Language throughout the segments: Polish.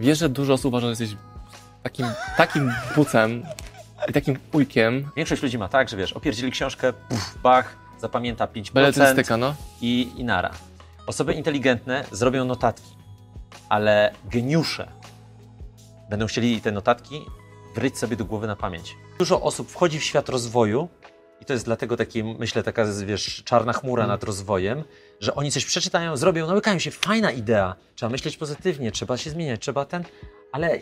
Wiesz, że dużo osób uważa, że jesteś takim, takim bucem i takim ujkiem. Większość ludzi ma tak, że wiesz, opierdzili książkę, puf, bach, zapamięta 5% Beletrystyka, no. i, i nara. Osoby inteligentne zrobią notatki, ale geniusze będą chcieli te notatki wryć sobie do głowy na pamięć. Dużo osób wchodzi w świat rozwoju i to jest dlatego taki, myślę, taka, wiesz, czarna chmura nad rozwojem, że oni coś przeczytają, zrobią, nałykają się, fajna idea, trzeba myśleć pozytywnie, trzeba się zmieniać, trzeba ten, ale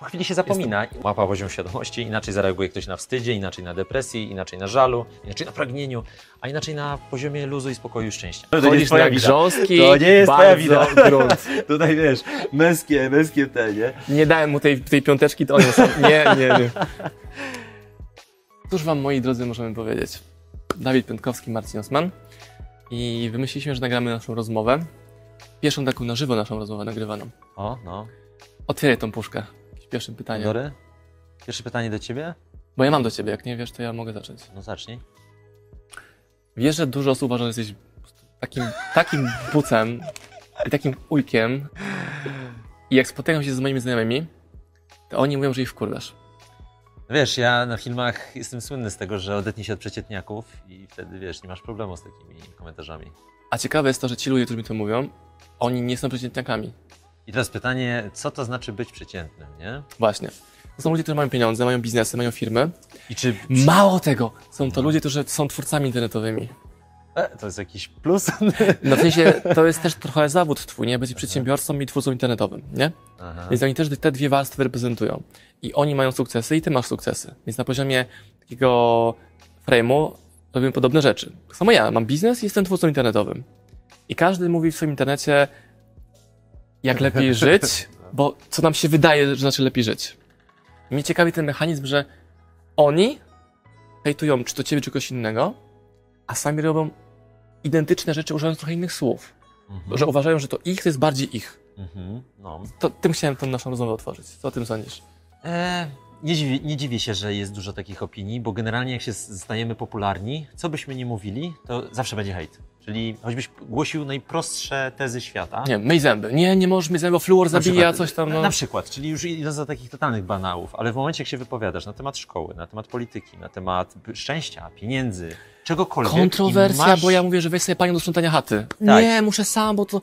po chwili się zapomina. Łapa poziom świadomości, inaczej zareaguje ktoś na wstydzie, inaczej na depresji, inaczej na żalu, inaczej na pragnieniu, a inaczej na poziomie luzu i spokoju i szczęścia. Chodzisz na grząski, To nie jest twoja wina. grunt. Tutaj wiesz, męskie, męskie te, nie? Nie dałem mu tej, tej piąteczki, to on jest... Nie, nie, nie. Cóż wam, moi drodzy, możemy powiedzieć? Dawid Piątkowski, Marcin Osman i wymyśliliśmy, że nagramy naszą rozmowę. Pierwszą taką na żywo naszą rozmowę nagrywaną. O, no. Otwieraj tą puszkę z pierwszym pytaniem. Dory? Pierwsze pytanie do ciebie? Bo ja mam do ciebie, jak nie wiesz, to ja mogę zacząć. No zacznij. Wiesz, że dużo osób uważa, że jesteś takim, takim bucem i takim ujkiem i jak spotykam się z moimi znajomymi, to oni mówią, że ich wkurwiasz. Wiesz, ja na filmach jestem słynny z tego, że odetnij się od przeciętniaków i wtedy, wiesz, nie masz problemu z takimi komentarzami. A ciekawe jest to, że ci ludzie, którzy mi to mówią, oni nie są przeciętniakami. I teraz pytanie, co to znaczy być przeciętnym, nie? Właśnie. To są ludzie, którzy mają pieniądze, mają biznesy, mają firmy. I czy... Mało tego, są to ludzie, którzy są twórcami internetowymi. E, to jest jakiś plus? No w sensie, to jest też trochę zawód twój, nie? Być przedsiębiorcą i twórcą internetowym, nie? Aha. Więc oni też te dwie warstwy reprezentują. I oni mają sukcesy i ty masz sukcesy. Więc na poziomie takiego frame'u robimy podobne rzeczy. Tak samo ja, mam biznes i jestem twórcą internetowym. I każdy mówi w swoim internecie, jak lepiej żyć, bo co nam się wydaje, że znaczy lepiej żyć. Mnie ciekawi ten mechanizm, że oni hejtują czy to ciebie, czy kogoś innego, a sami robią identyczne rzeczy, używając trochę innych słów. Mhm. Że uważają, że to ich to jest bardziej ich. Mhm. No. To tym chciałem tą naszą rozmowę otworzyć. Co o tym sądzisz? E, nie, dziwi, nie dziwię się, że jest dużo takich opinii, bo generalnie jak się stajemy popularni, co byśmy nie mówili, to zawsze będzie hejt. Czyli choćbyś głosił najprostsze tezy świata. Nie, myj zęby. Nie, nie możesz myć zęby, bo fluor zabija, przykład- coś tam, no. Na przykład, czyli już idąc do takich totalnych banałów, ale w momencie, jak się wypowiadasz na temat szkoły, na temat polityki, na temat szczęścia, pieniędzy, czegokolwiek. Kontrowersja, masz- bo ja mówię, że weź sobie panią do sprzątania chaty. Tak. Nie, muszę sam, bo to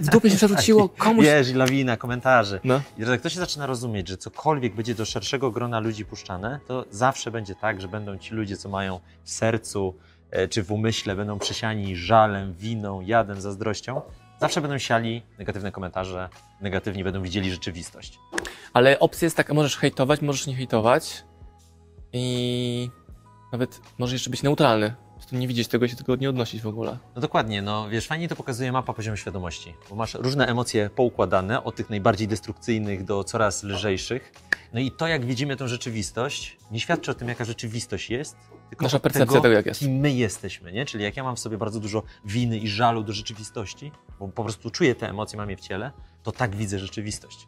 w dupie się przewróciło, komuś... Wiesz, i lawina komentarzy. No. I jak ktoś się zaczyna rozumieć, że cokolwiek będzie do szerszego grona ludzi puszczane, to zawsze będzie tak, że będą ci ludzie, co mają w sercu e, czy w umyśle, będą przesiani żalem, winą, jadem, zazdrością. Zawsze będą siali negatywne komentarze, negatywnie będą widzieli rzeczywistość. Ale opcja jest taka, możesz hejtować, możesz nie hejtować i nawet możesz jeszcze być neutralny. Prostu nie widzieć tego i się tego nie odnosić w ogóle. No dokładnie, no wiesz, fajnie to pokazuje mapa poziomu świadomości, bo masz różne emocje poukładane, od tych najbardziej destrukcyjnych do coraz lżejszych. No i to, jak widzimy tą rzeczywistość, nie świadczy o tym, jaka rzeczywistość jest, tylko Nasza percepcja tego, jak jest. kim my jesteśmy, nie? Czyli jak ja mam w sobie bardzo dużo winy i żalu do rzeczywistości, bo po prostu czuję te emocje, mam je w ciele, to tak widzę rzeczywistość.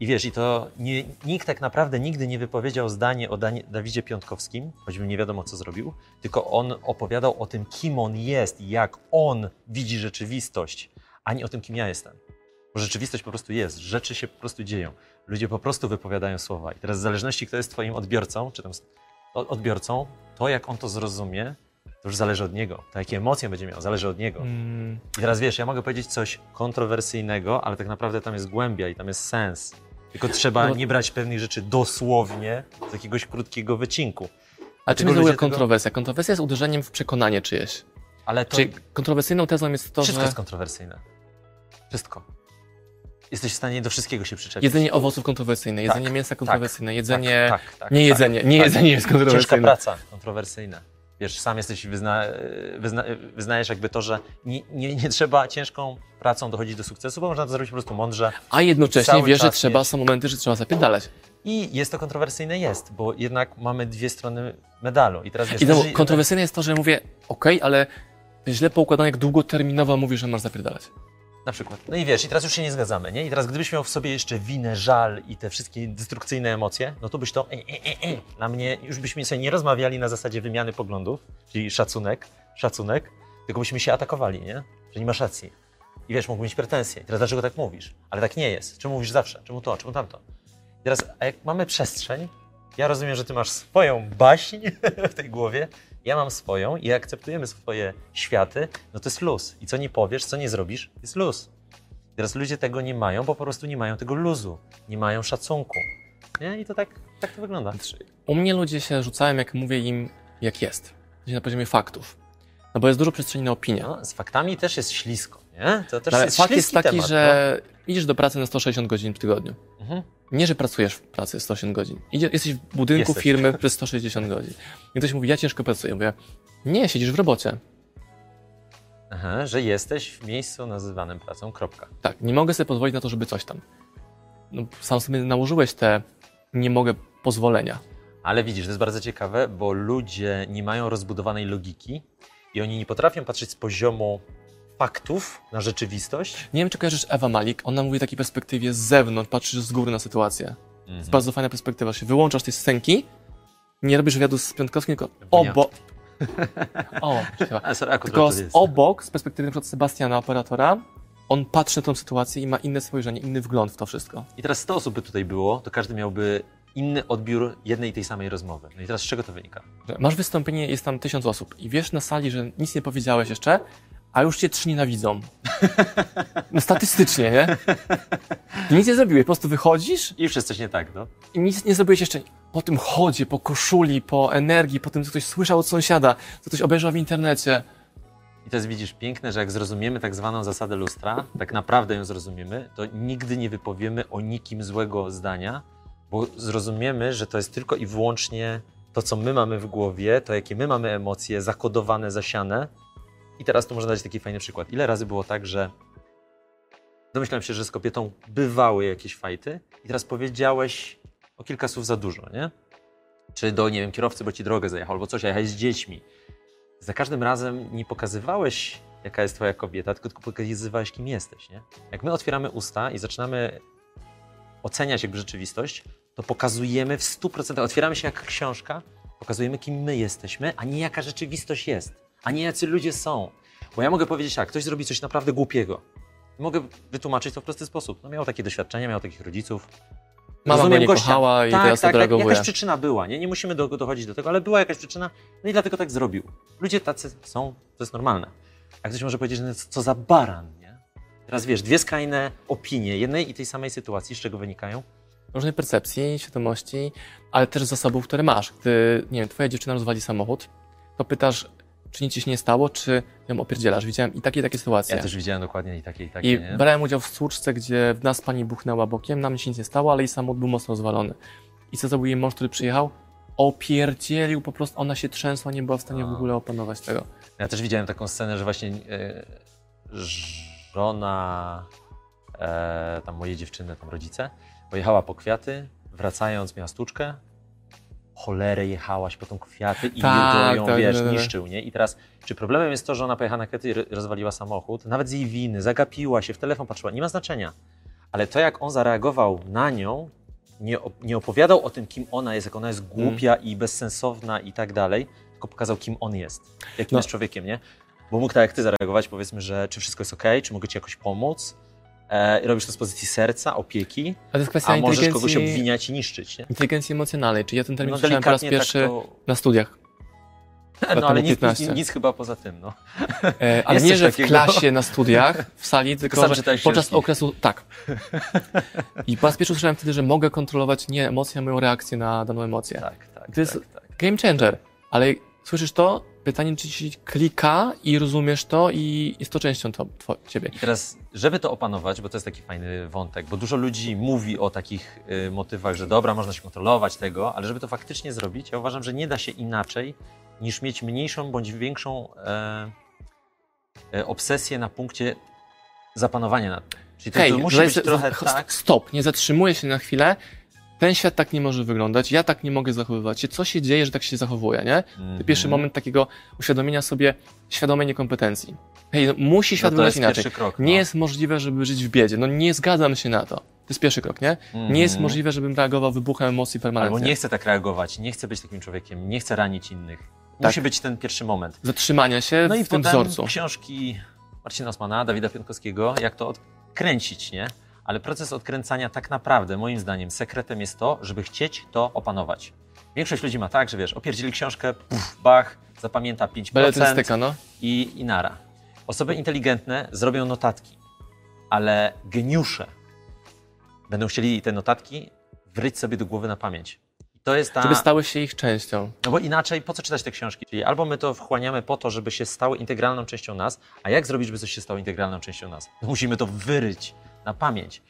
I wiesz, i to nie, nikt tak naprawdę nigdy nie wypowiedział zdanie o Danie, Dawidzie Piątkowskim, choćby nie wiadomo, co zrobił, tylko on opowiadał o tym, kim on jest jak on widzi rzeczywistość, a nie o tym, kim ja jestem. Bo rzeczywistość po prostu jest, rzeczy się po prostu dzieją. Ludzie po prostu wypowiadają słowa. I teraz w zależności, kto jest twoim odbiorcą, czy tam odbiorcą, to jak on to zrozumie, to już zależy od niego. To jakie emocje będzie miał, zależy od niego. Mm, I teraz wiesz, ja mogę powiedzieć coś kontrowersyjnego, ale tak naprawdę tam jest głębia i tam jest sens. Tylko trzeba No. nie brać pewnych rzeczy dosłownie z jakiegoś krótkiego wycinku. a czym jest w ogóle ludzie tego- kontrowersja? Kontrowersja jest uderzeniem w przekonanie czyjeś. Ale to Czyli kontrowersyjną tezą jest to, wszystko że jest kontrowersyjne. Wszystko. Jesteś w stanie do wszystkiego się przyczepić. jedzenie owoców kontrowersyjne, jedzenie Tak, mięsa tak, kontrowersyjne, jedzenie... Tak, tak, tak, nie tak, jedzenie, nie jedzenie jest Ciężka kontrowersyjne. praca, kontrowersyjna. Wiesz, sam jesteś, wyzna, wyzna, wyznajesz jakby to, że nie, nie, nie trzeba ciężką pracą dochodzić do sukcesu, bo można to zrobić po prostu mądrze. A jednocześnie wiesz, że trzeba, są momenty, że trzeba zapierdalać. I jest to kontrowersyjne, jest, bo jednak mamy dwie strony medalu. I teraz wiesz, I znowu, jeżeli- kontrowersyjne jest to, że mówię, okej, ale źle poukładane, jak długoterminowo mówisz, że masz zapierdalać. Na przykład. No i wiesz, i teraz już się nie zgadzamy, nie? I teraz gdybyś miał w sobie jeszcze winę, żal i te wszystkie destrukcyjne emocje, no to byś to e, e, e, e. na mnie, już byśmy sobie nie rozmawiali na zasadzie wymiany poglądów, czyli szacunek, szacunek, tylko byśmy się atakowali, nie? Że nie masz racji. I wiesz, mógł mieć pretensje. I teraz dlaczego tak mówisz? Ale tak nie jest. Czemu mówisz zawsze? Czemu to? Czemu tamto? I teraz, a jak mamy przestrzeń, ja rozumiem, że ty masz swoją baśń w tej głowie, ja mam swoją i akceptujemy swoje światy, no to jest luz. I co nie powiesz, co nie zrobisz, jest luz. Teraz ludzie tego nie mają, bo po prostu nie mają tego luzu, nie mają szacunku. Nie? I to tak, tak to wygląda. U mnie ludzie się rzucają, jak mówię im, jak jest. Na poziomie faktów. No bo jest dużo przestrzeni na opinię. No, z faktami też jest ślisko, nie? To też Ale jest fakt jest taki, temat, że idziesz do pracy na 160 godzin w tygodniu. No. Mhm. Nie, że pracujesz w pracy 180 godzin. Idzie, jesteś w budynku Jesteś. firmy przez 160 godzin. I ktoś mówi, ja ciężko pracuję. Mówię, nie, siedzisz w robocie. Aha, że jesteś w miejscu nazywanym pracą, kropka. Tak, nie mogę sobie pozwolić na to, żeby coś tam. No, sam sobie nałożyłeś te nie mogę pozwolenia. Ale widzisz, to jest bardzo ciekawe, bo ludzie nie mają rozbudowanej logiki i oni nie potrafią patrzeć z poziomu faktów na rzeczywistość. Nie wiem, czy kojarzysz Ewa Malik. Ona mówi w takiej perspektywie z zewnątrz, patrzysz z góry na sytuację. To jest bardzo fajna perspektywa. Się wyłączasz tej scenki, nie robisz wywiadu z Piątkowskim, tylko Bo obok. o, sorry, tylko z obok, z perspektywy na przykład Sebastiana, operatora, on patrzy na tą sytuację i ma inne spojrzenie, inny wgląd w to wszystko. I teraz 100 osób by tutaj było, to każdy miałby inny odbiór jednej i tej samej rozmowy. No i teraz z czego to wynika? Masz wystąpienie, jest tam tysiąc osób i wiesz na sali, że nic nie powiedziałeś jeszcze, a już cię trzy nienawidzą. No statystycznie, nie? Ty nic nie zrobiłeś, po prostu wychodzisz I już jest coś nie tak, no. i nic nie zrobiłeś jeszcze po tym chodzie, po koszuli, po energii, po tym, co ktoś słyszał od sąsiada, co ktoś obejrzał w internecie. I jest, widzisz, piękne, że jak zrozumiemy tak zwaną zasadę lustra, tak naprawdę ją zrozumiemy, to nigdy nie wypowiemy o nikim złego zdania, bo zrozumiemy, że to jest tylko i wyłącznie to, co my mamy w głowie, to jakie my mamy emocje zakodowane, zasiane. I teraz tu można dać taki fajny przykład. Ile razy było tak, że domyślam się, że z kobietą bywały jakieś fajty i teraz powiedziałeś o kilka słów za dużo, nie? Czy do, nie wiem, kierowcy, bo ci drogę zajechał, albo coś, a jechałeś z dziećmi za każdym razem nie pokazywałeś, jaka jest twoja kobieta, tylko, pokazywałeś, kim jesteś. Nie? Jak my otwieramy usta i zaczynamy oceniać jakby rzeczywistość, to pokazujemy w 100%, otwieramy się jak książka, pokazujemy, kim my jesteśmy, a nie jaka rzeczywistość jest, a nie jacy ludzie są. Bo ja mogę powiedzieć tak, ktoś zrobi coś naprawdę głupiego. Mogę wytłumaczyć to w prosty sposób. No miał takie doświadczenia, miał takich rodziców. Mama Rozumiem go nie gościa. kochała i tak, teraz tak, tak, jakaś przyczyna była, nie? Nie musimy do, dochodzić do tego, ale była jakaś przyczyna, no i dlatego tak zrobił. Ludzie tacy są, to jest normalne. A ktoś może powiedzieć, że no co za baran, nie? Teraz wiesz, dwie skrajne opinie jednej i tej samej sytuacji, z czego wynikają? różnej percepcji, świadomości, ale też zasobów, które masz. Gdy, nie wiem, twoja dziewczyna rozwali samochód, to pytasz, czy nic ci się nie stało, czy ją opierdzielasz. Widziałem i takie, i takie sytuacje. Ja też widziałem dokładnie i takie, i takie, I nie? brałem udział w stłuczce, gdzie w nas pani buchnęła bokiem, nam się nic nie stało, ale jej samochód był mocno rozwalony. I co zrobił jej mąż, który przyjechał? Opierdzielił, po prostu ona się trzęsła, nie była w stanie w ogóle opanować tego. Ja też widziałem taką scenę, że właśnie e, żona e, tam mojej dziewczyny, tam rodzice, pojechała po kwiaty, wracając miała stłuczkę, cholerę jechałaś po tą kwiaty i Tak, ją, tak, wiesz, tak, tak. niszczył, nie? I teraz, czy problemem jest to, że ona pojechała na kwiaty i ro- rozwaliła samochód, nawet z jej winy, zagapiła się, w telefon patrzyła, nie ma znaczenia. Ale to, jak on zareagował na nią, nie, nie opowiadał o tym, kim ona jest, jak ona jest głupia i bezsensowna i tak dalej, tylko pokazał, kim on jest, jakim No. jest człowiekiem, nie? Bo mógł tak jak ty zareagować, powiedzmy, że czy wszystko jest ok, czy mogę ci jakoś pomóc. E, i robisz to z pozycji serca, opieki, Ale to jest kwestia a możesz kogoś obwiniać i niszczyć, nie? inteligencji emocjonalnej. Czyli ja ten termin No słyszałem po raz delikatnie pierwszy tak to... na studiach. No ale nic, nic, 15. nic chyba poza tym, no. E, ale Jest nie, że w takiego. klasie, na studiach, w sali, tylko, sam że podczas okresu, tak. I po raz pierwszy usłyszałem wtedy, że mogę kontrolować nie emocje, a moją reakcję na daną emocję. Tak, tak, To jest- tak, tak. Game changer. Ale słyszysz to? Pytanie, czy ci klika i rozumiesz to i jest to częścią to, two, ciebie. I teraz, żeby to opanować, bo to jest taki fajny wątek, bo dużo ludzi mówi o takich y, motywach, że dobra, można się kontrolować tego, ale żeby to faktycznie zrobić, ja uważam, że nie da się inaczej niż mieć mniejszą bądź większą e, e, obsesję na punkcie zapanowania nad tym. Czyli to, Hej, to musi być trochę tak, Stop, nie zatrzymuję się na chwilę. Ten świat tak nie może wyglądać, ja tak nie mogę zachowywać się. Co się dzieje, że tak się zachowuje, nie? Mhm. To pierwszy moment takiego uświadomienia sobie świadomej niekompetencji. Hej, no, musi świat no to wyglądać jest inaczej. pierwszy krok. Nie no. jest możliwe, żeby żyć w biedzie. No nie zgadzam się na to. To jest pierwszy krok, nie? Nie jest Mhm. możliwe, żebym reagował wybuchem emocji permanentnie. Albo nie chcę tak reagować, nie chcę być takim człowiekiem, nie chcę ranić innych. Tak. Musi być ten pierwszy moment. Zatrzymania się No i w tym wzorcu. książki Marcina Osmana, Dawida Piątkowskiego, jak to odkręcić, nie? Ale proces odkręcania tak naprawdę, moim zdaniem, sekretem jest to, żeby chcieć to opanować. Większość ludzi ma tak, że wiesz, opierdzili książkę, puf, bach, zapamięta 5% Beletrystyka, no. i, i nara. Osoby inteligentne zrobią notatki, ale geniusze będą chcieli te notatki wryć sobie do głowy na pamięć. I to jest ta... Żeby stały się ich częścią. No bo inaczej po co czytać te książki? Czyli albo my to wchłaniamy po to, żeby się stały integralną częścią nas, a jak zrobić, żeby coś się stało integralną częścią nas? No musimy to wyryć na pamięć.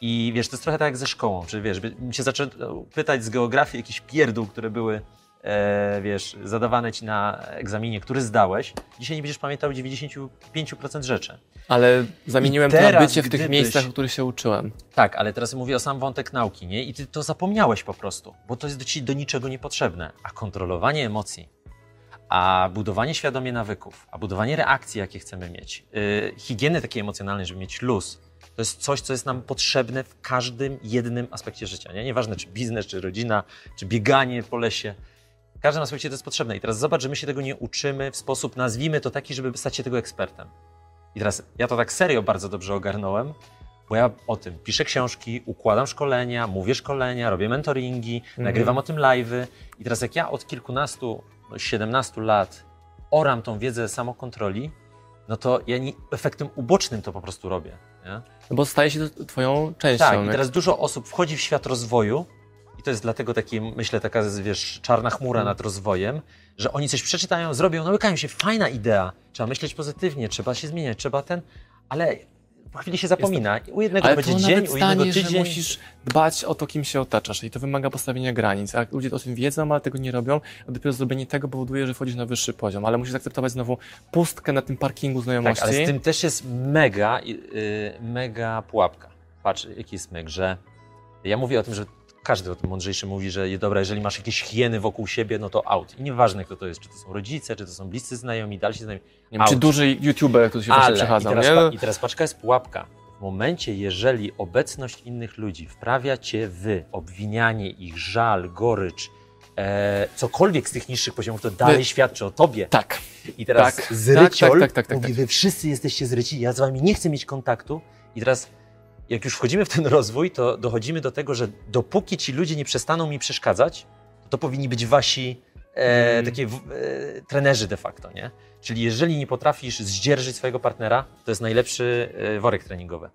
I wiesz, to jest trochę tak jak ze szkołą, czy wiesz, by się zaczął pytać z geografii jakichś pierdół, które były, e, wiesz, zadawane ci na egzaminie, który zdałeś. Dzisiaj nie będziesz pamiętał 95% rzeczy. Ale zamieniłem I to na teraz, bycie w tych gdybyś- miejscach, o których się uczyłem. Tak, ale teraz mówię o sam wątek nauki, nie? I ty to zapomniałeś po prostu, bo to jest do ci do niczego niepotrzebne. A kontrolowanie emocji, a budowanie świadomie nawyków, a budowanie reakcji, jakie chcemy mieć, yy, higieny takiej emocjonalnej, żeby mieć luz, to jest coś, co jest nam potrzebne w każdym jednym aspekcie życia. Nie? Nieważne, czy biznes, czy rodzina, czy bieganie po lesie. W każdym aspekcie to jest potrzebne. I teraz zobacz, że my się tego nie uczymy w sposób, nazwijmy to taki, żeby stać się tego ekspertem. I teraz ja to tak serio bardzo dobrze ogarnąłem, bo ja o tym piszę książki, układam szkolenia, mówię szkolenia, robię mentoringi, nagrywam o tym live'y. I teraz jak ja od kilkunastu, no 17 lat oram tą wiedzę samokontroli, no to ja nie, efektem ubocznym to po prostu robię. Nie? No bo staje się to twoją częścią. Tak, i teraz dużo osób wchodzi w świat rozwoju i to jest dlatego taki, myślę, taka, wiesz, czarna chmura nad rozwojem, że oni coś przeczytają, zrobią, nałykają się, fajna idea, trzeba myśleć pozytywnie, trzeba się zmieniać, trzeba ten, ale chwili się zapomina. U jednego Ale to będzie to dzień, u innego stanie, że tydzień. musisz dbać o to, kim się otaczasz i to wymaga postawienia granic. A ludzie o tym wiedzą, ale tego nie robią, a dopiero zrobienie tego powoduje, że wchodzisz na wyższy poziom. Ale musisz akceptować znowu pustkę na tym parkingu znajomości. Tak, ale z tym też jest mega, yy, mega pułapka. Patrz, jaki jest myk, że ja mówię o tym, że każdy o tym mądrzejszy mówi, że dobra, jeżeli masz jakieś hieny wokół siebie, no to out. I nieważne kto to jest, czy to są rodzice, czy to są bliscy znajomi, dalsi znajomi. nie wiem, czy duży youtuber, który się Ale, i przechadzał, teraz, nie? I teraz paczka jest pułapka. W momencie, jeżeli obecność innych ludzi wprawia cię w obwinianie ich, żal, gorycz, e, cokolwiek z tych niższych poziomów, to dalej świadczy o tobie. Tak. I teraz Tak, zryciol tak, tak, tak, tak, mówi, tak. wy wszyscy jesteście zryci, ja z wami nie chcę mieć kontaktu. I teraz, jak już wchodzimy w ten rozwój, to dochodzimy do tego, że dopóki ci ludzie nie przestaną mi przeszkadzać, to, powinni być wasi e, Mm. takie e, trenerzy de facto, nie? Czyli jeżeli nie potrafisz zdzierżyć swojego partnera, to jest najlepszy e, worek treningowy.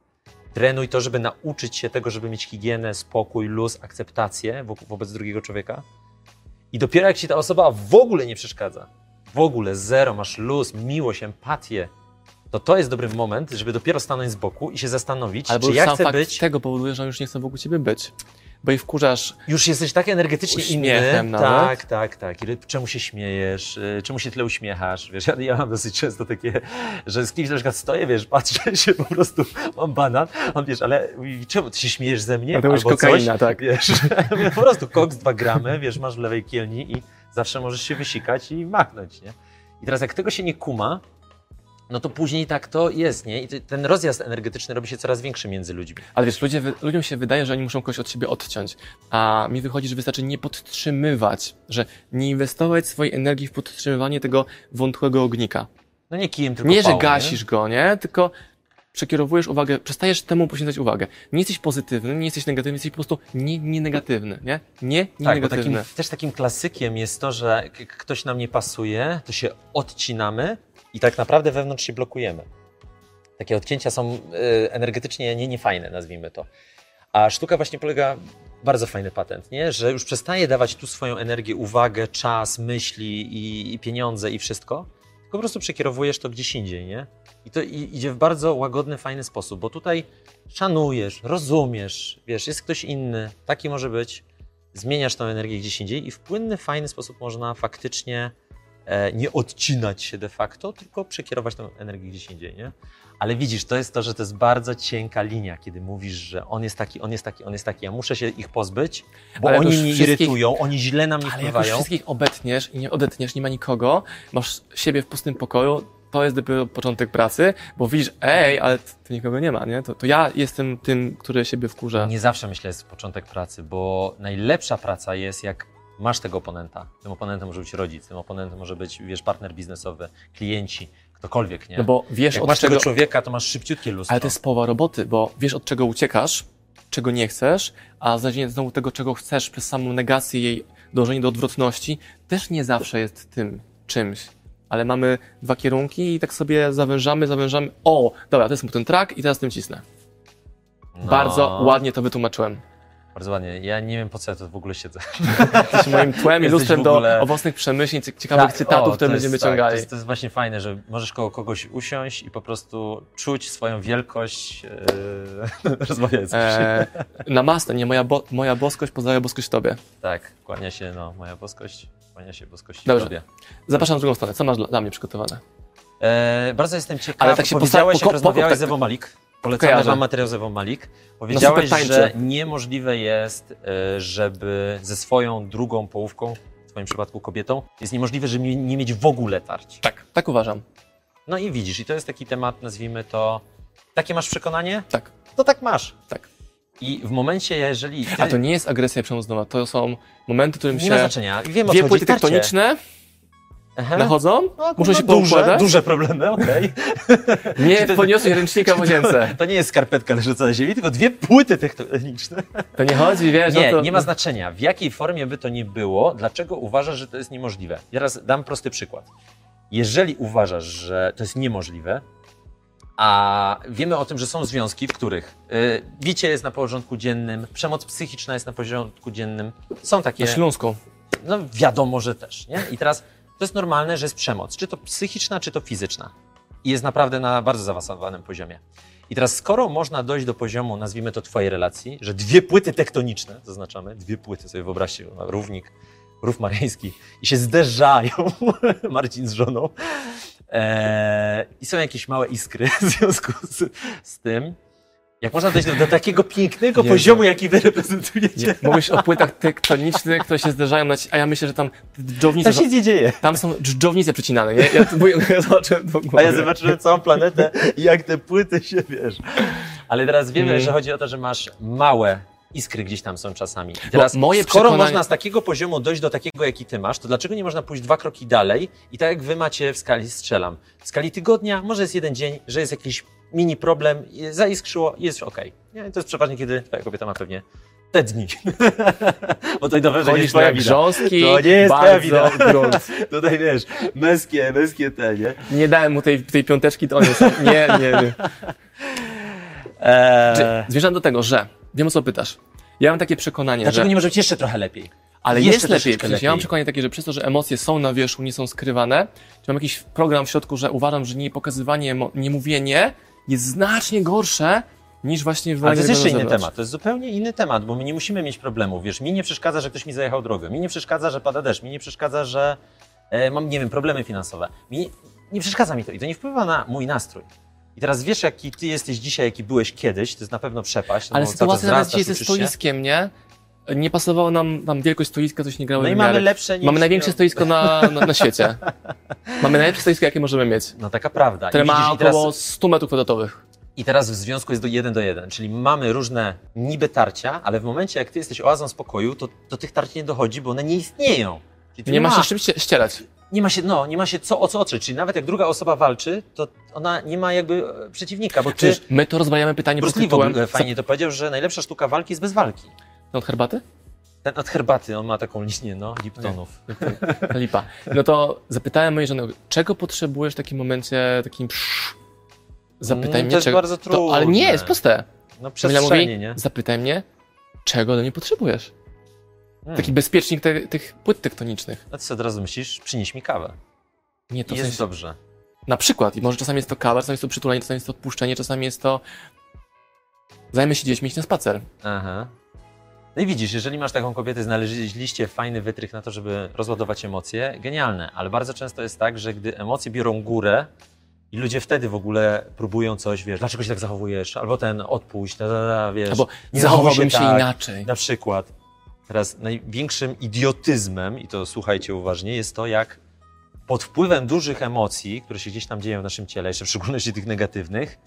Trenuj to, żeby nauczyć się tego, żeby mieć higienę, spokój, luz, akceptację wo- wobec drugiego człowieka. I dopiero jak ci ta osoba w ogóle nie przeszkadza, w ogóle zero, masz luz, miłość, empatię, to to jest dobry moment, żeby dopiero stanąć z boku i się zastanowić, Albo czy ja sam chcę fakt być... tego powoduje, że już nie chce wokół ciebie być. Bo i wkurzasz Już jesteś tak energetycznie inny. nawet. Tak, tak, tak. I Czemu się śmiejesz? y, Czemu się tyle uśmiechasz? Wiesz, ja, ja mam dosyć często takie, że z kimś na przykład stoję, wiesz, patrzę się po prostu, mam banan, on wiesz, ale czemu ty się śmiejesz ze mnie? A to już Albo kokaina, coś, tak. Wiesz, po prostu koks, dwa gramy, wiesz, masz w lewej kielni i zawsze możesz się wysikać i machnąć, nie? I teraz jak tego się nie kuma, no to później tak to jest, nie? I ten rozjazd energetyczny robi się coraz większy między ludźmi. Ale wiesz, ludzie, ludziom się wydaje, że oni muszą kogoś od siebie odciąć, a mi wychodzi, że wystarczy nie podtrzymywać, że nie inwestować swojej energii w podtrzymywanie tego wątłego ognika. No nie kijem, tylko Nie, że pałą, gasisz go, nie? Tylko przekierowujesz uwagę, przestajesz temu poświęcać uwagę. Nie jesteś pozytywny, nie jesteś negatywny, jesteś po prostu nie, nie negatywny, nie? Nie, nie Tak, bo takim, negatywny. też takim klasykiem jest to, że ktoś nam nie pasuje, to się odcinamy i tak naprawdę wewnątrz się blokujemy. Takie odcięcia są y, energetycznie nie, niefajne, nazwijmy to. A sztuka właśnie polega, bardzo fajny patent, nie? że już przestaje dawać tu swoją energię, uwagę, czas, myśli i, i pieniądze i wszystko, tylko po prostu przekierowujesz to gdzieś indziej, nie? I to idzie w bardzo łagodny, fajny sposób, bo tutaj szanujesz, rozumiesz, wiesz, jest ktoś inny, taki może być, zmieniasz tą energię gdzieś indziej i w płynny, fajny sposób można faktycznie nie odcinać się de facto, tylko przekierować tą energię gdzieś indziej, nie? Ale widzisz, to jest to, że to jest bardzo cienka linia, kiedy mówisz, że on jest taki, on jest taki, on jest taki, ja muszę się ich pozbyć, bo Ale oni mnie irytują, oni źle na mnie Ale wpływają. wszystkich obetniesz i nie odetniesz, nie ma nikogo, masz siebie w pustym pokoju, to jest dopiero początek pracy, bo widzisz, ej, ale tu nikogo nie ma, nie? To, to ja jestem tym, który siebie wkurza. Nie zawsze myślę, jest początek pracy, bo najlepsza praca jest, jak masz tego oponenta. Tym oponentem może być rodzic, tym oponentem może być, wiesz, partner biznesowy, klienci, ktokolwiek, nie? No bo wiesz Jak od masz czego... tego człowieka, to masz szybciutkie lustro. Ale to jest połowa roboty, bo wiesz od czego uciekasz, czego nie chcesz, a znalezienie znowu tego, czego chcesz przez samą negację jej dążenie do odwrotności też nie zawsze jest tym czymś. Ale mamy dwa kierunki i tak sobie zawężamy, zawężamy. O, dobra, to jest ten track i teraz tym cisnę. No, Bardzo ładnie to wytłumaczyłem. Bardzo ładnie. Ja nie wiem, po co ja tu w ogóle siedzę. Jesteś moim tłem i lustrem ogóle- do owocnych przemyśleń, cie- ciekawych Tak, cytatów, o, które to będziemy jest, tak, wyciągali. to, jest, to jest właśnie fajne, że możesz koło kogoś usiąść i po prostu czuć swoją wielkość, yy, rozmawiając. E, namaste, nie moja, bo, moja boskość pozdrawiam boskość Tobie. Tak, kłania się, no, moja boskość, kłania się boskości Dobrze. Tobie. Zapraszam na drugą stronę. Co masz dla, dla mnie przygotowane? E, bardzo jestem ciekaw, Ale tak się powiedziałeś, posta- jak po- rozmawiałeś tak- z Ewą Malik, polecamy Kojarzę. wam materiał z Ewą Malik, powiedziałeś, super tańczy. że niemożliwe jest, e, żeby ze swoją drugą połówką, w twoim przypadku kobietą, jest niemożliwe, żeby nie mieć w ogóle tarć. Tak. Tak uważam. No i widzisz, i to jest taki temat, nazwijmy to, takie masz przekonanie? Tak. To tak masz. Tak. I w momencie, jeżeli ty, A to nie jest agresja i przemoc domowa, to są momenty, w którym nie ma się znaczenia, wiem o co dwie płyty tektoniczne Aha. nachodzą, No, muszą się duże, poukładać. duże problemy, okej. Nie podniosłeś ręcznika w łazience. To nie jest skarpetka leżąca na ziemi, tylko dwie płyty tektoniczne. To nie chodzi, wiesz, Nie, no to... nie ma znaczenia. W jakiej formie by to nie było, dlaczego uważasz, że to jest niemożliwe? Ja Teraz dam prosty przykład. Jeżeli uważasz, że to jest niemożliwe, a wiemy o tym, że są związki, w których y, bicie jest na porządku dziennym, przemoc psychiczna jest na porządku dziennym, są takie, Na Śląsku. no wiadomo, że też, nie? I teraz to jest normalne, że jest przemoc, czy to psychiczna, czy to fizyczna. I jest naprawdę na bardzo zaawansowanym poziomie. I teraz, skoro można dojść do poziomu, nazwijmy to twojej relacji, że dwie płyty tektoniczne, zaznaczamy, dwie płyty, sobie wyobraźcie, no, równik, rów mariański, i się zderzają, Marcin z żoną, eee, i są jakieś małe iskry w związku z, z tym, jak można dojść do, do takiego pięknego poziomu, jaki wy reprezentujecie, Nie, mówisz o płytach tektonicznych, które się zderzają, na ci- a ja myślę, że tam dżdżownice, to się nie dzieje. tam są dżdżownice przecinane, nie? Ja, bo ja zobaczyłem to A ja zobaczyłem całą planetę i jak te płyty się, wiesz. Ale teraz wiemy, Mm. że chodzi o to, że masz małe iskry gdzieś tam są czasami. I teraz, moje skoro przekonanie- można z takiego poziomu dojść do takiego, jaki ty masz, to dlaczego nie można pójść dwa kroki dalej i tak jak wy macie w skali, strzelam, w skali tygodnia, może jest jeden dzień, że jest jakiś mini problem, zaiskrzyło i jest okej. Nie, To jest przeważnie, kiedy twoja kobieta ma pewnie te dni. Bo to dobrze, że nie jest twoja na wina. grząski, To nie jest twoja bardzo wina. grunt. Tutaj wiesz, męskie, męskie te, nie? Nie dałem mu tej, tej piąteczki, to on jest... Nie, nie, nie. Eee, Zmierzam do tego, że... Wiem, o co pytasz. Ja mam takie przekonanie, Dlaczego że... nie może być jeszcze trochę lepiej? Ale Jeszcze jest lepiej. Przecież ja mam lepiej. przekonanie takie, że przez to, że emocje są na wierzchu, nie są skrywane, czy mam jakiś program w środku, że uważam, że nie pokazywanie, nie mówienie jest znacznie gorsze niż właśnie Ale to jest jeszcze inny zewnątrz. temat, to jest zupełnie inny temat, bo my nie musimy mieć problemów, wiesz, mi nie przeszkadza, że ktoś mi zajechał drogę, mi nie przeszkadza, że pada deszcz, mi nie przeszkadza, że e, mam, nie wiem, problemy finansowe, mi nie przeszkadza mi to i to nie wpływa na mój nastrój. I teraz wiesz, jaki ty jesteś dzisiaj, jaki byłeś kiedyś, to jest na pewno przepaść. no Ale sytuacja nawet dzisiaj ze stoiskiem, nie? Nie pasowało nam, nam wielkość stoiska, coś nie grało No i mamy lepsze niż... Mamy największe stoisko na, na, na świecie. Mamy najlepsze stoisko, jakie możemy mieć. No taka prawda. Które I, ma widzisz, i, teraz, około 100 metrów kwadratowych. I teraz w związku jest do jeden do jeden, czyli mamy różne niby tarcia, ale w momencie, jak ty jesteś oazą spokoju, to do tych tarć nie dochodzi, bo one nie istnieją. Nie ma się czym ście- ścierać. Nie ma się, no, nie ma się co o co otrzeć. Czyli nawet jak druga osoba walczy, to ona nie ma jakby e, przeciwnika, bo ty. My to rozmawiamy pytanie Bruce Lee w tytułem... ogóle fajnie to powiedział, że najlepsza sztuka walki jest bez walki. Od herbaty? Ten od herbaty, on ma taką linię, no, Liptonów. Lipa. No to zapytałem mojej żony, czego potrzebujesz w takim momencie, takim psz, Zapytaj Mm, mnie, to jest czego... bardzo trudne. ale nie, jest proste. No Emilia przestrzenie, mówi, nie? zapytaj mnie, czego mnie potrzebujesz. Hmm. Taki bezpiecznik te, tych płyt tektonicznych. No ty sobie od razu myślisz, przynieś mi kawę. Nie, to I jest sensie, dobrze. Na przykład. I może czasami jest to kawa, czasami jest to przytulenie, czasami jest to odpuszczenie, czasami jest to... Zajmę się dziećmi, iść na spacer. Aha. No i widzisz, jeżeli masz taką kobietę, znaleźliście fajny wytrych na to, żeby rozładować emocje, genialne, ale bardzo często jest tak, że gdy emocje biorą górę i ludzie wtedy w ogóle próbują coś, wiesz, dlaczego się tak zachowujesz, albo ten odpuść, da, da, da, wiesz, Albo nie zachowałbym się, tak. inaczej. Na przykład, teraz największym idiotyzmem, i to słuchajcie uważnie, jest to, jak pod wpływem dużych emocji, które się gdzieś tam dzieją w naszym ciele, jeszcze w szczególności tych negatywnych,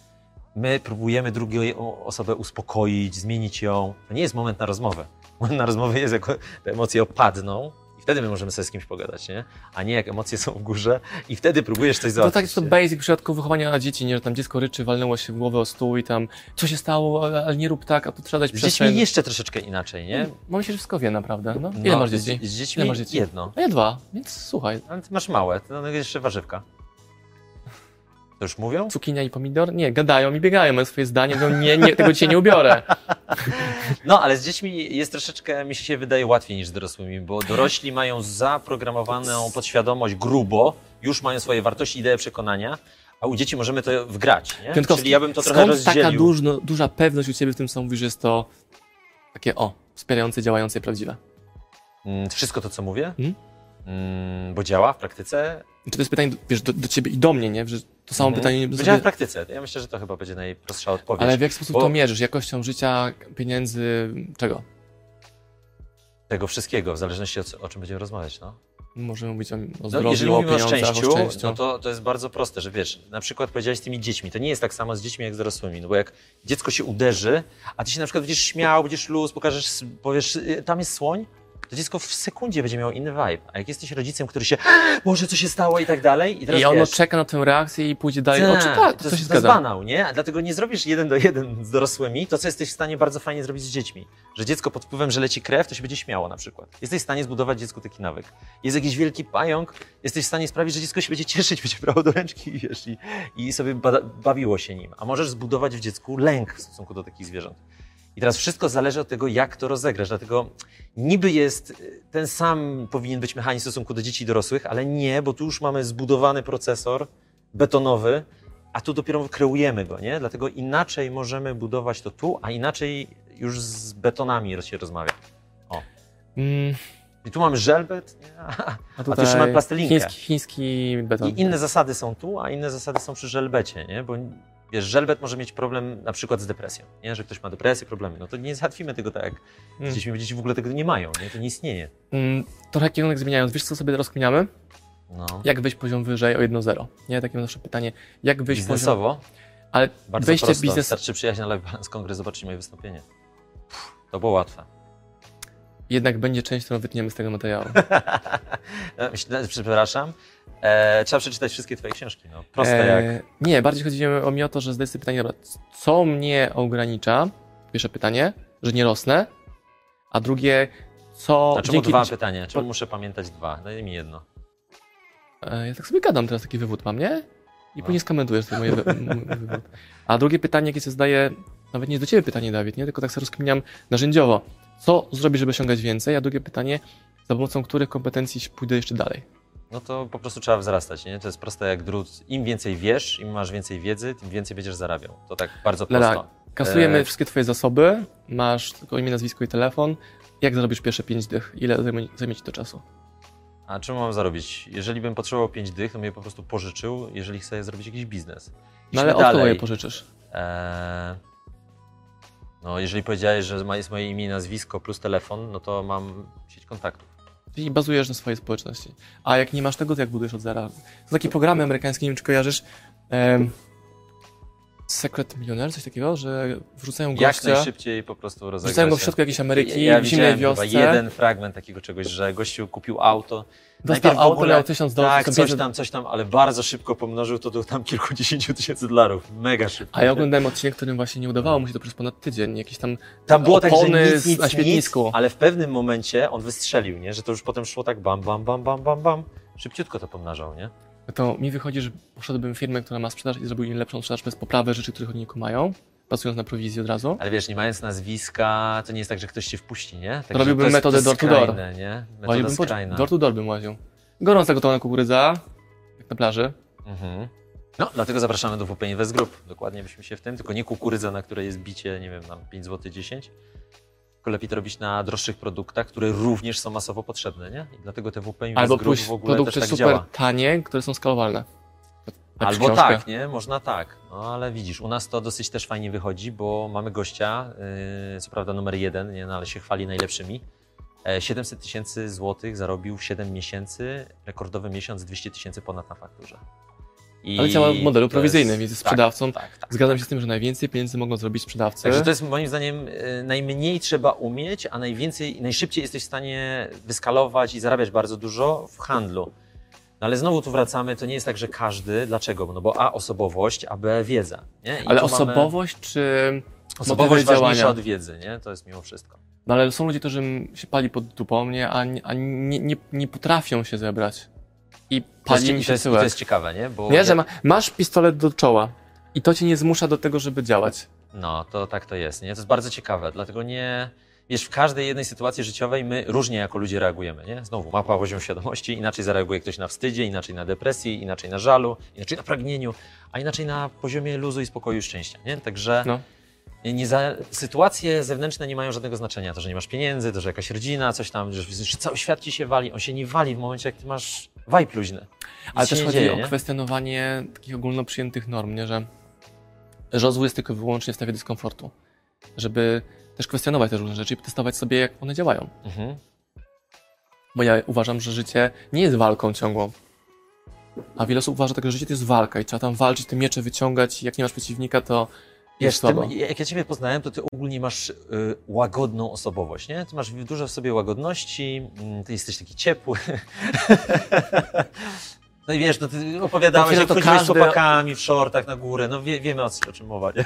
my próbujemy drugą osobę uspokoić, zmienić ją. To nie jest moment na rozmowę. Moment na rozmowę jest, jak te emocje opadną I wtedy my możemy sobie z kimś pogadać, nie? A nie jak emocje są w górze i wtedy próbujesz coś To załatwić. tak jest to basic w przypadku wychowania dzieci, nie? Że tam dziecko ryczy, walnęło się w głowę o stół i tam co się stało, ale nie rób tak, a tu trzeba dać Z dziećmi przestrzeń. jeszcze troszeczkę inaczej, nie? Mam się, że wszystko wie naprawdę, no. Ile No, masz dzieci? Z, dziećmi masz dzieci? jedno. A ja dwa, więc słuchaj. Ale ty masz małe, to no, jeszcze warzywka. To już mówią? Cukinia i pomidor? Nie, gadają i biegają, mają swoje zdanie, no nie, nie, tego dzisiaj nie ubiorę. No, ale z dziećmi jest troszeczkę, mi się wydaje, łatwiej niż z dorosłymi, bo dorośli mają zaprogramowaną podświadomość grubo, już mają swoje wartości, idee, przekonania, a u dzieci możemy to wgrać, nie? Piątkowski, Czyli ja bym to trochę rozdzielił. taka dużo, duża pewność u Ciebie w tym, co mówisz, że jest to takie, o, wspierające, działające prawdziwe? Mm, Wszystko to, co mówię, Mhm. mm, bo działa w praktyce. Czy to jest pytanie, wiesz, do, do Ciebie i do mnie, nie? Że to samo Mhm. pytanie... Bo sobie- w praktyce. Ja myślę, że to chyba będzie najprostsza odpowiedź. ale w jaki sposób Bo- to mierzysz? Jakością życia, pieniędzy, czego? Tego wszystkiego, w zależności o, co- o czym będziemy rozmawiać, no. Możemy mówić o, o No, zdrowiu, jeżeli o mówimy o pieniądzach, szczęściu, o szczęściu. no to, to jest bardzo proste, że wiesz, na przykład powiedziałeś z tymi dziećmi, to nie jest tak samo z dziećmi jak z dorosłymi, no bo jak dziecko się uderzy, a ty się na przykład będziesz śmiał, będziesz luz, pokażesz, powiesz, y, tam jest słoń, to dziecko w sekundzie będzie miało inny vibe. A jak jesteś rodzicem, który się, Boże, co się stało i tak dalej, i teraz I ono wiesz, czeka na tę reakcję i pójdzie dalej. O, czy tak, to, to, to się zgadza. banał, nie? A dlatego nie zrobisz jeden do jeden z dorosłymi, to co jesteś w stanie bardzo fajnie zrobić z dziećmi. Że dziecko pod wpływem, że leci krew, to się będzie śmiało na przykład. Jesteś w stanie zbudować dziecku taki nawyk. Jest jakiś wielki pająk, jesteś w stanie sprawić, że dziecko się będzie cieszyć, będzie brało do ręczki i wiesz, i, i sobie bawiło się nim. A możesz zbudować w dziecku lęk w stosunku do takich zwierząt. I teraz wszystko zależy od tego, jak to rozegrasz. Dlatego niby jest y, ten sam powinien być mechanizm w stosunku do dzieci i dorosłych, ale nie, bo tu już mamy zbudowany procesor betonowy, a tu dopiero kreujemy go, nie? Dlatego inaczej możemy budować to tu, a inaczej już z betonami się rozmawia. Mm, I tu mamy żelbet, nie? a tu jeszcze mamy plastelinkę. chiński, chiński beton. I inne zasady są tu, a inne zasady są przy żelbecie, nie? Bo wiesz, żelbet może mieć problem na przykład z depresją, nie? Że ktoś ma depresję, problemy. No to nie załatwimy tego tak jak Mm. bo dzieci w ogóle tego nie mają, nie? To nie istnieje. Mm, trochę kierunek zmieniając, wiesz co sobie rozkminiamy? No. Jak wyjść poziom wyżej o 1-0? Nie, takie zawsze pytanie. Jak wyjść poziom... Biznesowo? Ale Bardzo wejście prosto. biznes... Wystarczy przyjechać na Live Balance Kongres, zobaczyć moje wystąpienie. To było łatwe. Jednak będzie część, którą wytniemy z tego materiału. E, Myślę, przepraszam. E, trzeba przeczytać wszystkie twoje książki. No. Proste jak... E, Nie, bardziej chodzi o mnie o to, że zdaję sobie pytanie, dobra, co mnie ogranicza? Pierwsze pytanie, że nie rosnę, a drugie, co... A czemu dzięki- dwa pytania? Czemu muszę pamiętać dwa? Daj mi jedno. E, Ja tak sobie gadam teraz, taki wywód mam, nie? I No. później skomentujesz ten mój wywód. A drugie pytanie, jakie sobie zadaję, nawet nie do ciebie pytanie, Dawid, nie? Tylko tak sobie rozkminiam narzędziowo. Co zrobić, żeby osiągać więcej? A drugie pytanie, za pomocą których kompetencji pójdę jeszcze dalej? No to po prostu trzeba wzrastać, nie? To jest proste jak drut. Im więcej wiesz, im masz więcej wiedzy, tym więcej będziesz zarabiał. To tak bardzo Lala, prosto. Kasujemy E, wszystkie twoje zasoby, masz tylko imię, nazwisko i telefon. Jak zarobisz pierwsze pięć dych? Ile zajmie, zajmie ci to czasu? A czemu mam zarobić? Jeżeli bym potrzebował pięć dych, to bym je po prostu pożyczył, jeżeli chcę zrobić jakiś biznes. No ale od kogo je pożyczysz? Eee, no, jeżeli powiedziałeś, że jest moje imię i nazwisko plus telefon, no to mam sieć kontaktów. Czyli bazujesz na swojej społeczności. A jak nie masz tego, to jak budujesz od zera? Są takie programy amerykańskie, nie wiem czy kojarzysz. Secret Millionaire, coś takiego, że wrzucają Jak gościa, najszybciej po prostu rozegrać. wrzucają go w środku jakiejś Ameryki, ja w zimnej widziałem chyba wiosce. jeden fragment takiego czegoś, że gościu kupił auto. Dostał auto, ogóle- miał tysiąc dolarów. Tak, coś tam, coś tam, ale bardzo szybko pomnożył to do tam kilkudziesięciu tysięcy dolarów. Mega szybko. A ja oglądałem odcinek, którym właśnie nie udawało mu się to przez ponad tydzień. Jakieś tam Tam było tak, że nic, nic, na świetnisku. Nic, ale w pewnym momencie on wystrzelił, nie? Że to już potem szło tak bam, bam, bam, bam, bam, bam. Szybciutko to pomnażał, nie? To mi wychodzi, że poszedłbym w firmę, która ma sprzedaż i zrobił im lepszą sprzedaż bez poprawy rzeczy, których oni nie kumają, pracując na prowizji od razu. Ale wiesz, nie mając nazwiska, to nie jest tak, że ktoś się wpuści, nie? Także Robiłbym to metodę to jest door nie? Metoda skrajna. door to door bym łaził. Gorąca gotowana kukurydza, jak na plaży. Mhm. No, dlatego zapraszamy do WP Invest Group. Dokładnie byśmy się w tym, tylko nie kukurydza, na której jest bicie, nie wiem, na 5 zł 10, tylko lepiej to robić na droższych produktach, które również są masowo potrzebne, nie? I dlatego te WP Albo pójść w ogóle produkty też tak super działa. tanie, które są skalowalne. Albo książkę. tak, nie? Można tak. No ale widzisz, u nas to dosyć też fajnie wychodzi, bo mamy gościa, yy, co prawda numer jeden, nie? No, ale się chwali najlepszymi. E, 700 tysięcy złotych zarobił w 7 miesięcy, rekordowy miesiąc 200 tysięcy ponad na fakturze. I Ale działa w modelu prowizyjnym, więc jest sprzedawcą. Tak, tak, tak. Zgadzam się z tym, że najwięcej pieniędzy mogą zrobić sprzedawcy. Także to jest moim zdaniem e, najmniej trzeba umieć, a najwięcej, najszybciej jesteś w stanie wyskalować i zarabiać bardzo dużo w handlu. No ale znowu tu wracamy, to nie jest tak, że każdy. Dlaczego? No bo A osobowość, a B wiedza. Ale tu mamy- osobowość czy Osobowość ważniejsza działania? od wiedzy, nie? To jest mimo wszystko. No ale są ludzie, którzy się pali pod dupą, nie? A, a nie, nie, nie potrafią się zebrać. I To jest, mi to jest, to tyłek. jest ciekawe, nie? Bo Nie, że ma, masz pistolet do czoła i to cię nie zmusza do tego, żeby działać. No, to tak to jest, nie? To jest bardzo ciekawe, dlatego nie... Wiesz, w każdej jednej sytuacji życiowej my różnie jako ludzie reagujemy, nie? Znowu, mapa poziom świadomości, inaczej zareaguje ktoś na wstydzie, inaczej na depresji, inaczej na żalu, inaczej na pragnieniu, a inaczej na poziomie luzu i spokoju i szczęścia, nie? Także No. Nie za... sytuacje zewnętrzne nie mają żadnego znaczenia. To, że nie masz pieniędzy, to, że jakaś rodzina, coś tam, że, że cały świat ci się wali, on się nie wali w momencie, jak ty masz vibe luźny. Ale też chodzi dzieje, o nie? kwestionowanie takich ogólnoprzyjętych norm, nie? Że, że rozwój jest tylko wyłącznie w stawie dyskomfortu. Żeby też kwestionować te różne rzeczy i testować sobie, jak one działają. Mhm. Bo ja uważam, że życie nie jest walką ciągłą. A wiele osób uważa, tak, że życie to jest walka i trzeba tam walczyć, te miecze wyciągać i jak nie masz przeciwnika, to Wiesz, ty, jak ja Ciebie poznałem, to Ty ogólnie masz y, łagodną osobowość, nie? Ty masz dużo w sobie łagodności, mm, Ty jesteś taki ciepły. No i wiesz, no Ty opowiadałeś, jak to chodziłeś z każdy- chłopakami w shortach na górę, no wie, wiemy o, czym mowa, nie?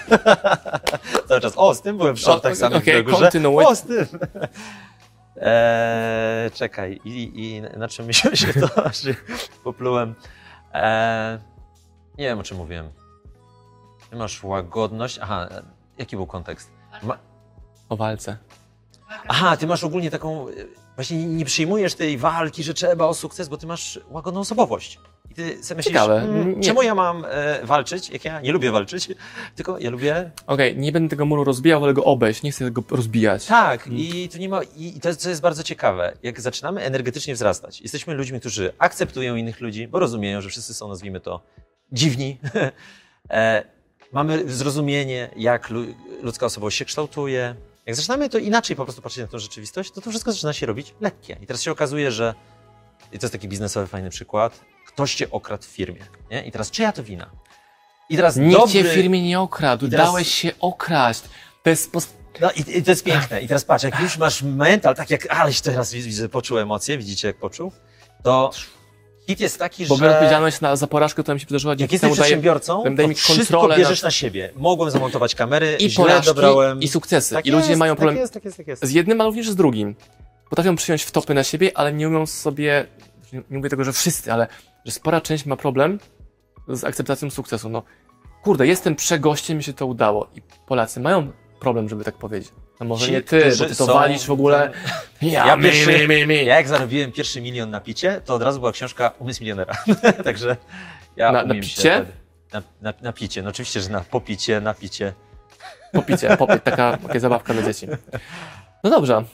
Cały czas, o, z tym byłem w shortach O, samym okej, na górze. kontynuuj. O, z tym. Eee, czekaj, i, i na czym mi się to aż się poplułem. Eee, nie wiem, o czym mówiłem. Ty masz łagodność. Aha, e, jaki był kontekst? Ma... O walce. Aha, ty masz ogólnie taką. e, Właśnie nie- przyjmujesz tej walki, że trzeba o sukces, bo ty masz łagodną osobowość. I ty sobie myślisz, Ciekawe. mm, Nie- czemu ja mam e, walczyć, jak ja nie lubię walczyć, tylko ja lubię Okej, nie będę tego muru rozbijał, wolę go obejść, nie chcę go rozbijać. Tak, i tu nie ma, i to co jest bardzo ciekawe. Jak zaczynamy energetycznie wzrastać, jesteśmy ludźmi, którzy akceptują innych ludzi, bo rozumieją, że wszyscy są, nazwijmy to, dziwni. e, mamy zrozumienie, jak lu, ludzka osobowość się kształtuje. Jak zaczynamy to inaczej po prostu patrzeć na tę rzeczywistość, to to wszystko zaczyna się robić lekkie. I teraz się okazuje, że, i to jest taki biznesowy fajny przykład, ktoś cię okradł w firmie, nie? I teraz czyja to wina? I teraz Nikt dobry... cię w firmie nie okradł, teraz- dałeś się okraść. To jest post... No i, i to jest piękne. I teraz patrz, jak już masz mental, tak jak Aleś teraz widzę, poczuł emocje, widzicie jak poczuł, to hit jest taki, Bo że odpowiedzialność na, za porażkę, która mi się przydarzyła, jak dzięki jesteś temu daję przedsiębiorcą, daje to mi wszystko bierzesz nad- na siebie. Mogłem zamontować kamery, i źle porażki, dobrałem. i sukcesy. Tak I ludzie jest, mają problem Tak jest, tak jest, tak jest. z jednym, ale również z drugim. Potrafią przyjąć wtopy na siebie, ale nie umią sobie, nie, nie mówię tego, że wszyscy, ale że spora część ma problem z akceptacją sukcesu. No, kurde, jestem przegościem, mi się to udało. I Polacy mają problem, żeby tak powiedzieć. No może Ci, nie ty, bo ty to są- walisz w ogóle. Ja, Ja mi, pierwszy- mi, mi. Ja jak zarobiłem pierwszy milion na picie, to od razu była książka Umysł milionera. Także ja Na- na picie? Na, na, na picie, no oczywiście, że na popicie, na picie. Popicie, taka, taka zabawka dla dzieci. No dobrze,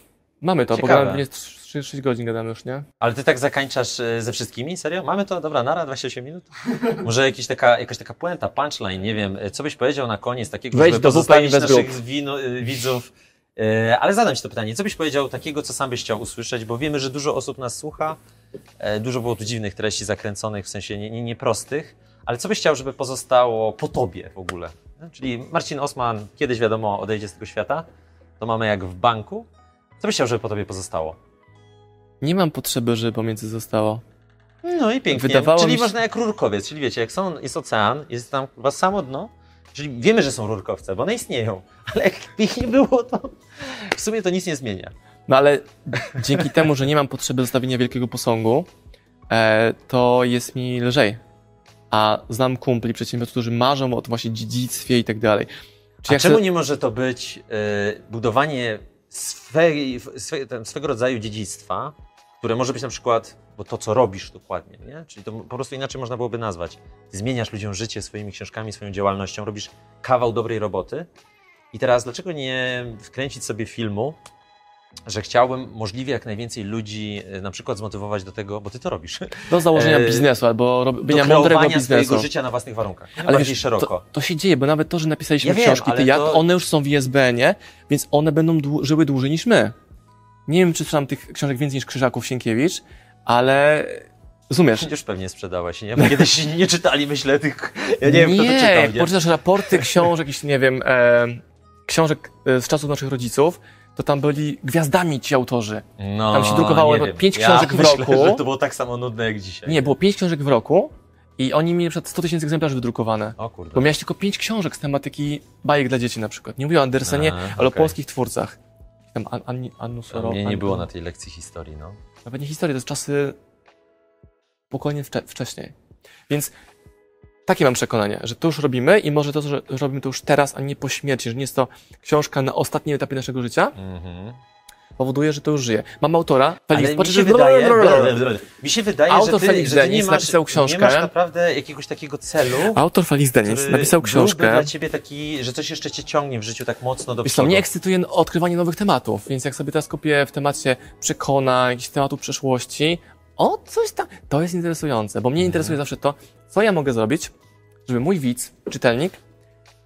mamy to, Ciekawe. bo gadamy 6 godzin gadamy już, nie? Ale ty tak zakańczasz e, ze wszystkimi? Serio? Mamy to? Dobra, nara, 28 minut? Może jakiś taka, jakaś taka puenta, punchline, nie wiem, e, co byś powiedział na koniec takiego, Wejdź żeby do pozostawić naszych e, widzów. Ale zadam ci to pytanie, co byś powiedział takiego, co sam byś chciał usłyszeć, bo wiemy, że dużo osób nas słucha, dużo było tu dziwnych treści zakręconych, w sensie nie- nie- nieprostych, ale co byś chciał, żeby pozostało po tobie w ogóle? Czyli Marcin Osman kiedyś, wiadomo, odejdzie z tego świata, to mamy jak w banku. Co byś chciał, żeby po tobie pozostało? Nie mam potrzeby, żeby pomiędzy zostało. No i pięknie. Wydawało czyli się- można jak rurkowiec, czyli wiecie, jak są, jest ocean, jest tam chyba samo dno, czyli wiemy, że są rurkowce, bo one istnieją, ale jakby ich nie było, to w sumie to nic nie zmienia. No ale dzięki temu, że nie mam potrzeby zostawienia wielkiego posągu, e, to jest mi lżej. A znam kumpli, przedsiębiorców, którzy marzą o tym właśnie dziedzictwie i tak dalej. Czy A czemu chcę- nie może to być y, budowanie swej, swe, swego rodzaju dziedzictwa, które może być na przykład, bo to, co robisz dokładnie, nie? czyli to po prostu inaczej można byłoby nazwać. Zmieniasz ludziom życie swoimi książkami, swoją działalnością, robisz kawał dobrej roboty. I teraz, dlaczego nie wkręcić sobie filmu, że chciałbym możliwie jak najwięcej ludzi y, na przykład zmotywować do tego, bo ty to robisz, do założenia e, biznesu albo do robienia mądrego kreowania biznesu. swojego życia na własnych warunkach. Ale bardziej wiesz, szeroko. To, to się dzieje, bo nawet to, że napisaliśmy Ja wiem, książki, ale ty to- one już są w ISBN-ie, więc one będą dłu- żyły dłużej niż my. Nie wiem, czy czytam tych książek więcej niż Krzyżaków Sienkiewicz, ale Rozumiesz? Już pewnie sprzedałeś, nie? Bo kiedyś nie czytali, myślę, tych... Ja nie wiem, kto to czytał, jak nie? poczytasz raporty książek, jakichś, nie wiem, e, książek e, z czasów naszych rodziców, to tam byli gwiazdami ci autorzy. No, Tam się drukowało nie pięć ja książek w myślę, roku. że to było tak samo nudne jak dzisiaj. Nie, było pięć książek w roku i oni mieli przed 100 tysięcy egzemplarzy wydrukowane. O kurde. Bo miałeś tylko pięć książek z tematyki bajek dla dzieci na przykład. Nie mówię o Andersenie, A, ale o okej. polskich twórcach. Tam An Anni Annu A Soro. Mnie nie było na tej lekcji historii, no. Nawet nie historii, to jest czasy pokolenie wcze wcześniej. Więc takie mam przekonanie, że to już robimy i może to, że robimy to już teraz, a nie po śmierci, że nie jest to książka na ostatnim etapie naszego życia, Mhm. Powoduje, że to już żyje. Mam autora, Felix, Ale mi patrz, się wydaje, mi się wydaje, Autor że ty, Felix że ty Denis nie masz, napisał książkę. nie masz naprawdę jakiegoś takiego celu, Autor Felix Denis napisał książkę. dla ciebie taki, że coś jeszcze cię ciągnie w życiu tak mocno do Wiesz przodu. mnie ekscytuje odkrywanie nowych tematów, więc jak sobie teraz kupię w temacie przekonań, jakichś tematów przeszłości, o, coś tam, to jest interesujące, bo mnie Mhm. interesuje zawsze to, co ja mogę zrobić, żeby mój widz, czytelnik,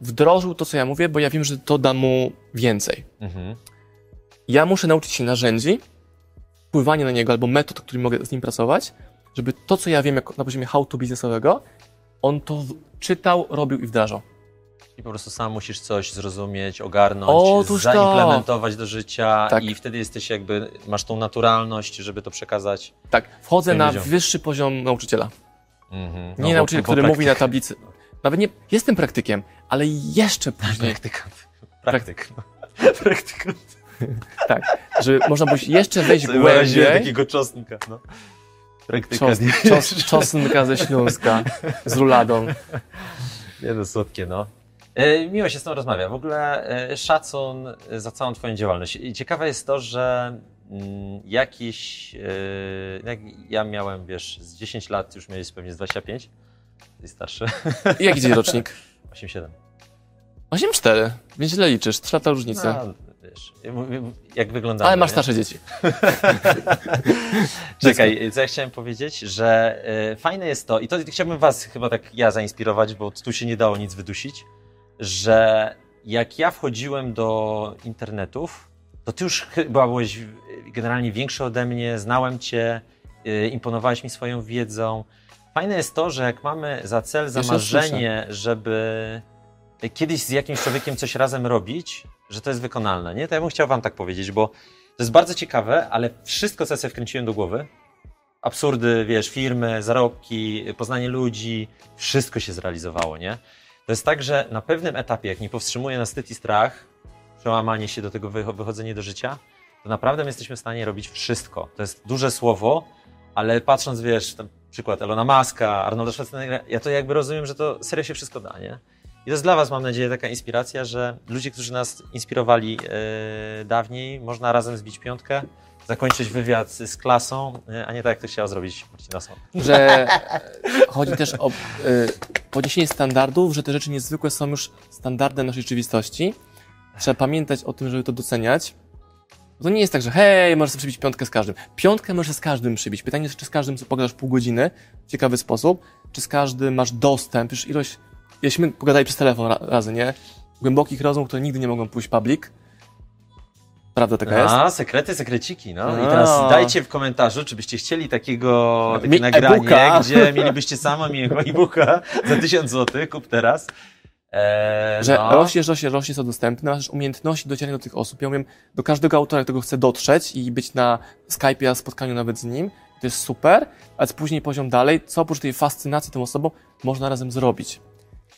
wdrożył to, co ja mówię, bo ja wiem, że to da mu więcej. Mhm. Ja muszę nauczyć się narzędzi, wpływania na niego albo metod, którymi mogę z nim pracować, żeby to, co ja wiem jako na poziomie how to biznesowego, on to czytał, robił i wdrażał. I po prostu sam musisz coś zrozumieć, ogarnąć, Otóż to. zaimplementować do życia Tak. i wtedy jesteś jakby, masz tą naturalność, żeby to przekazać. Tak, wchodzę na ludziom. wyższy poziom nauczyciela. Mhm. Nie bo- nauczyciel, który praktyk- mówi na tablicy. Nawet nie, jestem praktykiem, ale jeszcze później, Praktykant. Praktyk. Praktykant. tak, żeby można było jeszcze wejść Sobie głębiej. takiego czosnka, no. Czos, czos, czosnka ze Śląska z ruladą. Nie no, słodkie, no. E, miło się z tą rozmawia. W ogóle e, szacun e, za całą Twoją działalność. I ciekawe jest to, że mm, jakiś. E, jak ja miałem, wiesz, z 10 lat, już miałeś pewnie z 25. Ty starszy. I jaki dziś rocznik? 8-7. 8-4, więc źle liczysz, 3 lata różnicy. No, wiesz, jak wyglądamy. ale masz starsze dzieci. Czekaj, co ja chciałem powiedzieć, że e, fajne jest to, i to chciałbym was chyba tak ja zainspirować, bo tu się nie dało nic wydusić, że jak ja wchodziłem do internetów, to ty już chyba byłeś generalnie większy ode mnie, znałem cię, e, imponowałeś mi swoją wiedzą. Fajne jest to, że jak mamy za cel, za marzenie, żeby kiedyś z jakimś człowiekiem coś razem robić, że to jest wykonalne, nie? To ja bym chciał wam tak powiedzieć, bo to jest bardzo ciekawe, ale wszystko, co sobie wkręciłem do głowy, absurdy, wiesz, firmy, zarobki, poznanie ludzi, wszystko się zrealizowało, nie? To jest tak, że na pewnym etapie, jak nie powstrzymuje nas wstyd i strach, przełamanie się do tego, wycho- wychodzenie do życia, to naprawdę my jesteśmy w stanie robić wszystko. To jest duże słowo, ale patrząc, wiesz, ten przykład Elona Muska, Arnolda Schwarzeneggera, ja to jakby rozumiem, że to serio się wszystko da, nie? I to jest dla Was, mam nadzieję, taka inspiracja, że ludzie, którzy nas inspirowali e, dawniej, można razem zbić piątkę, zakończyć wywiad z klasą, e, a nie tak, jak to chciała zrobić Marcina. Że chodzi też o y, podniesienie standardów, że te rzeczy niezwykłe są już standardem naszej rzeczywistości. Trzeba pamiętać o tym, żeby to doceniać. To nie jest tak, że hej, możesz sobie przybić piątkę z każdym. Piątkę możesz z każdym przybić. Pytanie jest, czy z każdym sobie pogadasz pół godziny w ciekawy sposób, czy z każdym masz dostęp. Już ilość, jeśli pogadali przez telefon ra, razy, nie? Głębokich rozmów, które nigdy nie mogą pójść public. Prawda taka jest? A, sekrety, sekreciki, no. I A. teraz dajcie w komentarzu, czy byście chcieli takiego, takie Mi- nagranie, e-booka. gdzie mielibyście samo mi e-booka za 1000 zł, kup teraz. Eee, Że no. rośniesz, rośniesz, rośniesz, są dostępne, masz umiejętności docierania do tych osób. Ja umiem do każdego autora, którego chcę dotrzeć i być na Skype'ie, spotkaniu nawet z nim. To jest super, ale później poziom dalej, co oprócz tej fascynacji tą osobą można razem zrobić.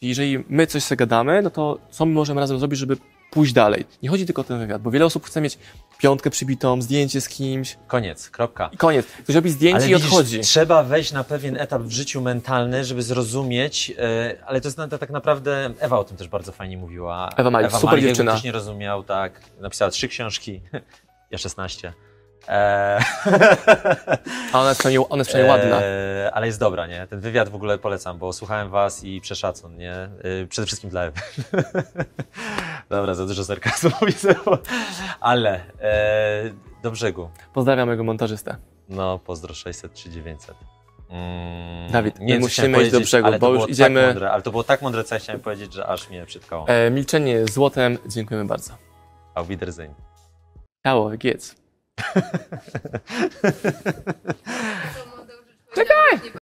I jeżeli my coś sobie gadamy, no to co my możemy razem zrobić, żeby pójść dalej? Nie chodzi tylko o ten wywiad, bo wiele osób chce mieć piątkę przybitą, zdjęcie z kimś Koniec, kropka. i koniec. Ktoś robi zdjęcie Ale i widzisz, odchodzi. trzeba wejść na pewien etap w życiu mentalny, żeby zrozumieć, e, ale to jest na, to tak naprawdę, Ewa o tym też bardzo fajnie mówiła. Ewa Malik, super Malik, dziewczyna. Ktoś nie rozumiał, tak, napisała trzy książki, ja 16. Eee, A ona jest przynajmniej, ona jest przynajmniej ładna. Eee, ale jest dobra, nie? Ten wywiad w ogóle polecam, bo słuchałem was i przeszacun, nie? Eee, przede wszystkim dla Ewy. dobra, za dużo sarkazmu widzę, ale eee, do brzegu. Pozdrawiam mojego montażystę. No, pozdro 600 czy 900. Mm, Dawid, nie musimy iść do brzegu, bo już było idziemy- Tak mądre, ale to było tak mądre, co ja chciałem powiedzieć, że aż mnie przytkało. E, milczenie złotem, dziękujemy bardzo. Auf Wiedersehen. Ciao, geht's? Czekaj!